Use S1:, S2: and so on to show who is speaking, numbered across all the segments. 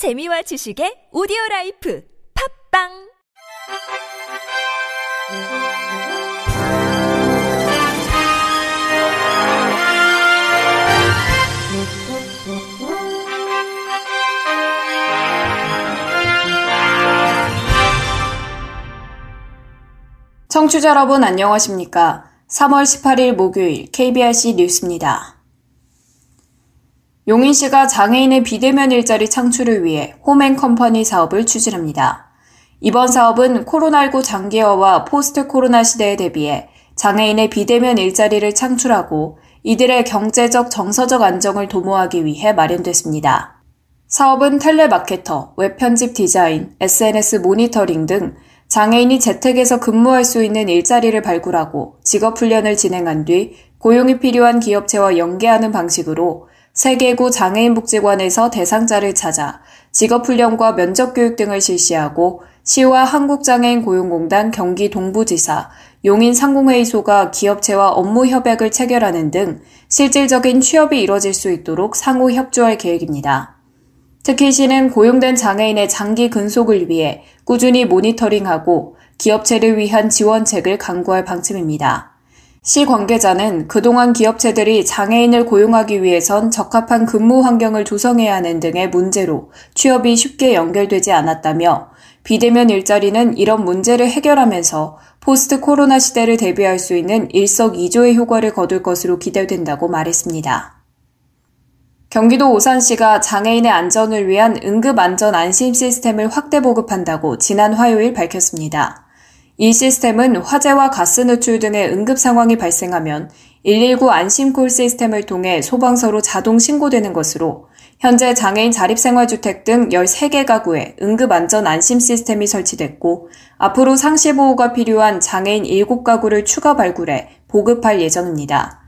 S1: 재미와 지식의 오디오 라이프 팝빵
S2: 청취자 여러분 안녕하십니까? 3월 18일 목요일 KBRC 뉴스입니다. 용인 시가 장애인의 비대면 일자리 창출을 위해 홈앤컴퍼니 사업을 추진합니다. 이번 사업은 코로나19 장기화와 포스트 코로나 시대에 대비해 장애인의 비대면 일자리를 창출하고 이들의 경제적 정서적 안정을 도모하기 위해 마련됐습니다. 사업은 텔레마케터, 웹편집 디자인, SNS 모니터링 등 장애인이 재택에서 근무할 수 있는 일자리를 발굴하고 직업 훈련을 진행한 뒤 고용이 필요한 기업체와 연계하는 방식으로 세계구 장애인복지관에서 대상자를 찾아 직업훈련과 면접교육 등을 실시하고 시와 한국장애인 고용공단 경기 동부지사, 용인 상공회의소가 기업체와 업무 협약을 체결하는 등 실질적인 취업이 이뤄질 수 있도록 상호 협조할 계획입니다. 특히 시는 고용된 장애인의 장기 근속을 위해 꾸준히 모니터링하고 기업체를 위한 지원책을 강구할 방침입니다. 시 관계자는 그동안 기업체들이 장애인을 고용하기 위해선 적합한 근무 환경을 조성해야 하는 등의 문제로 취업이 쉽게 연결되지 않았다며 비대면 일자리는 이런 문제를 해결하면서 포스트 코로나 시대를 대비할 수 있는 일석이조의 효과를 거둘 것으로 기대된다고 말했습니다. 경기도 오산시가 장애인의 안전을 위한 응급 안전 안심 시스템을 확대 보급한다고 지난 화요일 밝혔습니다. 이 시스템은 화재와 가스 누출 등의 응급 상황이 발생하면 119 안심콜 시스템을 통해 소방서로 자동 신고되는 것으로 현재 장애인 자립생활주택 등 13개 가구에 응급안전 안심 시스템이 설치됐고 앞으로 상시보호가 필요한 장애인 7가구를 추가 발굴해 보급할 예정입니다.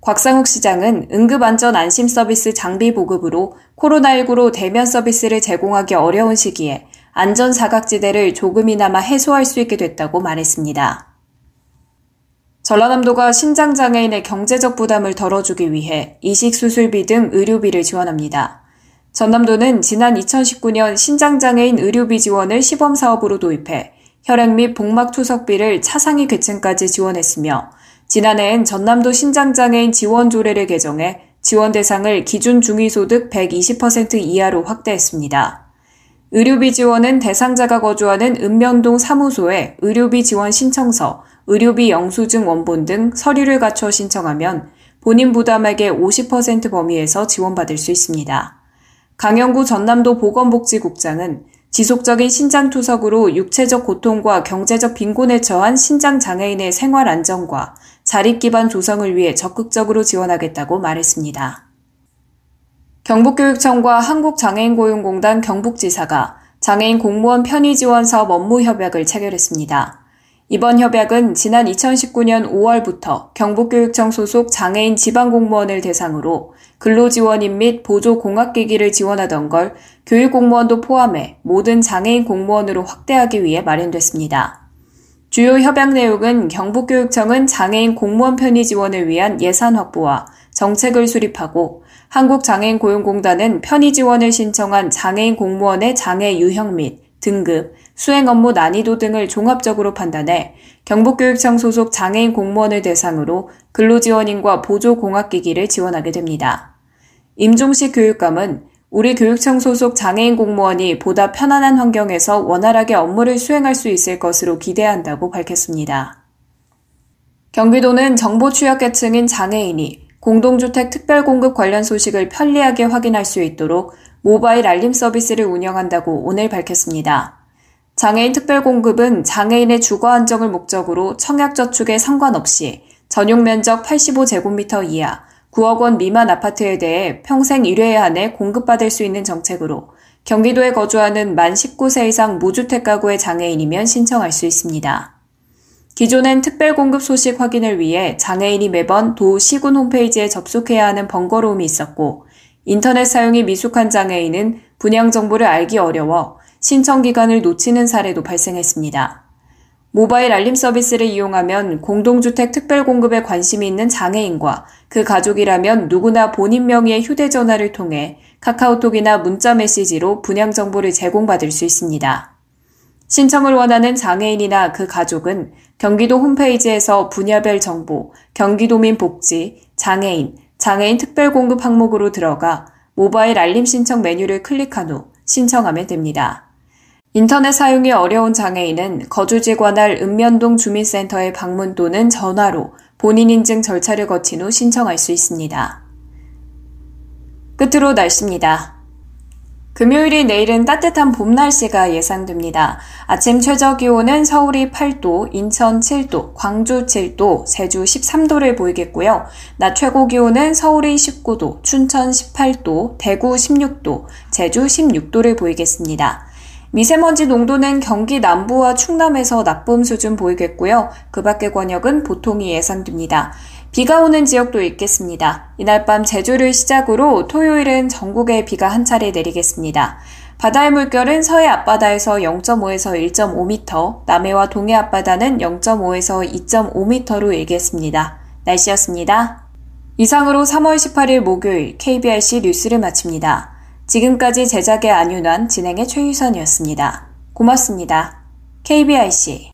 S2: 곽상욱 시장은 응급안전 안심 서비스 장비 보급으로 코로나19로 대면 서비스를 제공하기 어려운 시기에 안전 사각지대를 조금이나마 해소할 수 있게 됐다고 말했습니다. 전라남도가 신장장애인의 경제적 부담을 덜어주기 위해 이식수술비 등 의료비를 지원합니다. 전남도는 지난 2019년 신장장애인 의료비 지원을 시범사업으로 도입해 혈액 및 복막 투석비를 차상위 계층까지 지원했으며 지난해엔 전남도 신장장애인 지원 조례를 개정해 지원 대상을 기준 중위소득 120% 이하로 확대했습니다. 의료비 지원은 대상자가 거주하는 읍면동 사무소에 의료비 지원 신청서, 의료비 영수증 원본 등 서류를 갖춰 신청하면 본인 부담액의 50% 범위에서 지원받을 수 있습니다. 강영구 전남도 보건복지국장은 지속적인 신장 투석으로 육체적 고통과 경제적 빈곤에 처한 신장 장애인의 생활 안정과 자립 기반 조성을 위해 적극적으로 지원하겠다고 말했습니다. 경북교육청과 한국장애인고용공단 경북지사가 장애인 공무원 편의 지원 사업 업무 협약을 체결했습니다. 이번 협약은 지난 2019년 5월부터 경북교육청 소속 장애인 지방공무원을 대상으로 근로지원인 및 보조공학기기를 지원하던 걸 교육공무원도 포함해 모든 장애인 공무원으로 확대하기 위해 마련됐습니다. 주요 협약 내용은 경북교육청은 장애인 공무원 편의 지원을 위한 예산 확보와 정책을 수립하고 한국장애인고용공단은 편의 지원을 신청한 장애인 공무원의 장애 유형 및 등급, 수행 업무 난이도 등을 종합적으로 판단해 경북교육청 소속 장애인 공무원을 대상으로 근로지원인과 보조공학기기를 지원하게 됩니다. 임종식 교육감은 우리 교육청 소속 장애인 공무원이 보다 편안한 환경에서 원활하게 업무를 수행할 수 있을 것으로 기대한다고 밝혔습니다. 경기도는 정보 취약계층인 장애인이 공동주택 특별공급 관련 소식을 편리하게 확인할 수 있도록 모바일 알림 서비스를 운영한다고 오늘 밝혔습니다. 장애인 특별공급은 장애인의 주거 안정을 목적으로 청약저축에 상관없이 전용 면적 85제곱미터 이하, 9억 원 미만 아파트에 대해 평생 1회에 한해 공급받을 수 있는 정책으로 경기도에 거주하는 만 19세 이상 무주택 가구의 장애인이면 신청할 수 있습니다. 기존엔 특별공급 소식 확인을 위해 장애인이 매번 도 시군 홈페이지에 접속해야 하는 번거로움이 있었고 인터넷 사용이 미숙한 장애인은 분양 정보를 알기 어려워 신청 기간을 놓치는 사례도 발생했습니다. 모바일 알림 서비스를 이용하면 공동주택 특별 공급에 관심이 있는 장애인과 그 가족이라면 누구나 본인 명의의 휴대전화를 통해 카카오톡이나 문자 메시지로 분양 정보를 제공받을 수 있습니다. 신청을 원하는 장애인이나 그 가족은 경기도 홈페이지에서 분야별 정보, 경기도민 복지, 장애인, 장애인 특별 공급 항목으로 들어가 모바일 알림 신청 메뉴를 클릭한 후 신청하면 됩니다. 인터넷 사용이 어려운 장애인은 거주지 관할 읍면동 주민센터에 방문 또는 전화로 본인 인증 절차를 거친 후 신청할 수 있습니다. 끝으로 날씨입니다. 금요일이 내일은 따뜻한 봄 날씨가 예상됩니다. 아침 최저 기온은 서울이 8도, 인천 7도, 광주 7도, 제주 13도를 보이겠고요. 낮 최고 기온은 서울이 19도, 춘천 18도, 대구 16도, 제주 16도를 보이겠습니다. 미세먼지 농도는 경기 남부와 충남에서 나쁨 수준 보이겠고요. 그 밖의 권역은 보통이 예상됩니다. 비가 오는 지역도 있겠습니다. 이날 밤 제주를 시작으로 토요일은 전국에 비가 한 차례 내리겠습니다. 바다의 물결은 서해 앞바다에서 0.5에서 1.5m, 남해와 동해 앞바다는 0.5에서 2.5m로 일겠습니다. 날씨였습니다. 이상으로 3월 18일 목요일 KBRC 뉴스를 마칩니다. 지금까지 제작의 안윤환, 진행의 최유선이었습니다. 고맙습니다. KBRC